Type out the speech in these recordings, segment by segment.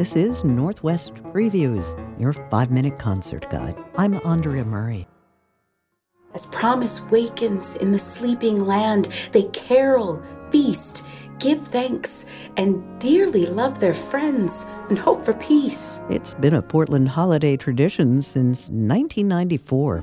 This is Northwest Previews, your five minute concert guide. I'm Andrea Murray. As promise wakens in the sleeping land, they carol, feast, give thanks, and dearly love their friends and hope for peace. It's been a Portland holiday tradition since 1994.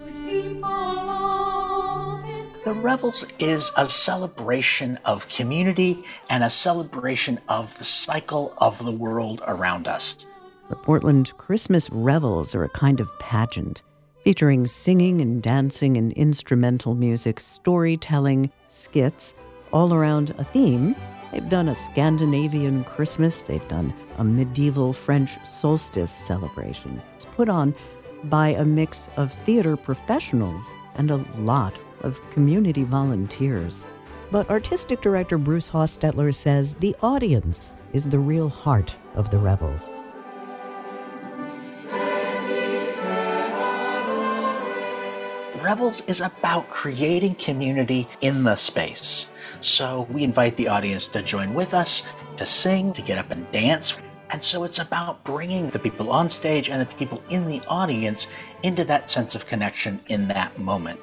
The Revels is a celebration of community and a celebration of the cycle of the world around us. The Portland Christmas Revels are a kind of pageant featuring singing and dancing and instrumental music, storytelling, skits, all around a theme. They've done a Scandinavian Christmas, they've done a medieval French solstice celebration. It's put on by a mix of theater professionals and a lot of community volunteers. But artistic director Bruce Hostetler says the audience is the real heart of the revels. Revels is about creating community in the space. So we invite the audience to join with us, to sing, to get up and dance. And so it's about bringing the people on stage and the people in the audience into that sense of connection in that moment.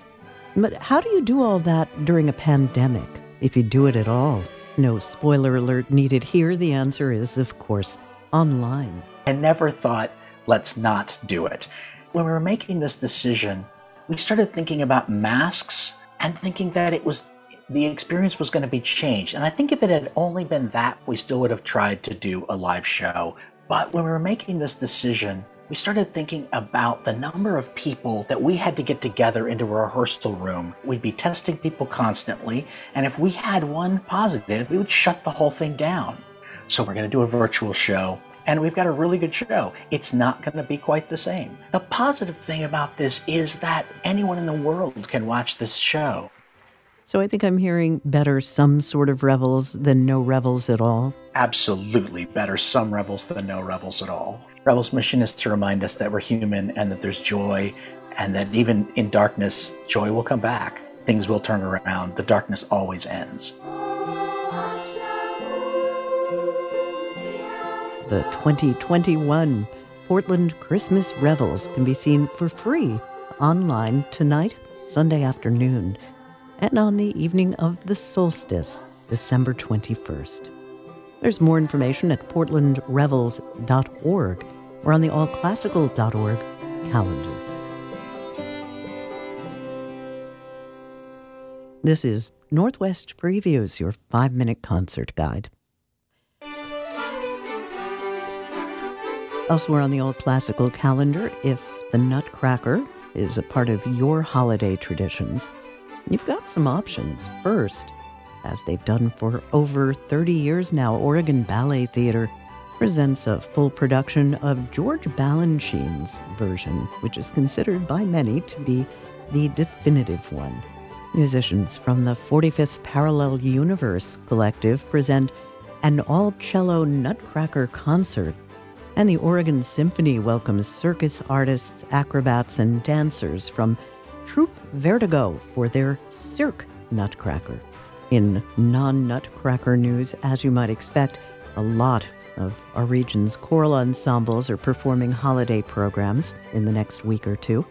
But how do you do all that during a pandemic, if you do it at all? No spoiler alert needed here. The answer is, of course, online. I never thought, let's not do it. When we were making this decision, we started thinking about masks and thinking that it was the experience was going to be changed. And I think if it had only been that, we still would have tried to do a live show. But when we were making this decision, we started thinking about the number of people that we had to get together into a rehearsal room. We'd be testing people constantly, and if we had one positive, we would shut the whole thing down. So we're going to do a virtual show, and we've got a really good show. It's not going to be quite the same. The positive thing about this is that anyone in the world can watch this show. So I think I'm hearing better some sort of revels than no revels at all. Absolutely better some revels than no revels at all. Revels' mission is to remind us that we're human and that there's joy, and that even in darkness, joy will come back. Things will turn around. The darkness always ends. The 2021 Portland Christmas Revels can be seen for free online tonight, Sunday afternoon, and on the evening of the solstice, December 21st. There's more information at portlandrevels.org or on the allclassical.org calendar. This is Northwest Previews, your five minute concert guide. Elsewhere on the All Classical calendar, if the Nutcracker is a part of your holiday traditions, you've got some options. First, as they've done for over 30 years now, Oregon Ballet Theater presents a full production of George Balanchine's version, which is considered by many to be the definitive one. Musicians from the 45th Parallel Universe Collective present an all cello Nutcracker concert, and the Oregon Symphony welcomes circus artists, acrobats, and dancers from Troupe Vertigo for their Cirque Nutcracker. In non Nutcracker news, as you might expect, a lot of our region's choral ensembles are performing holiday programs in the next week or two,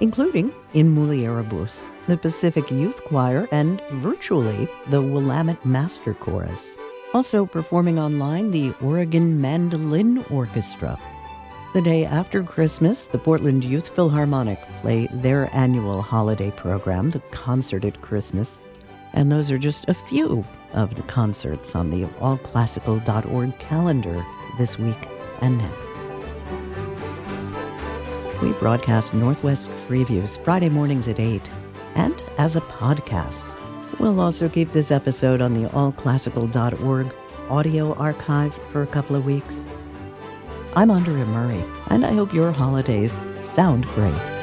including in Mulieribus, the Pacific Youth Choir, and virtually the Willamette Master Chorus. Also performing online, the Oregon Mandolin Orchestra. The day after Christmas, the Portland Youth Philharmonic play their annual holiday program, the Concert at Christmas. And those are just a few of the concerts on the allclassical.org calendar this week and next. We broadcast Northwest Previews Friday mornings at 8 and as a podcast. We'll also keep this episode on the allclassical.org audio archive for a couple of weeks. I'm Andrea Murray, and I hope your holidays sound great.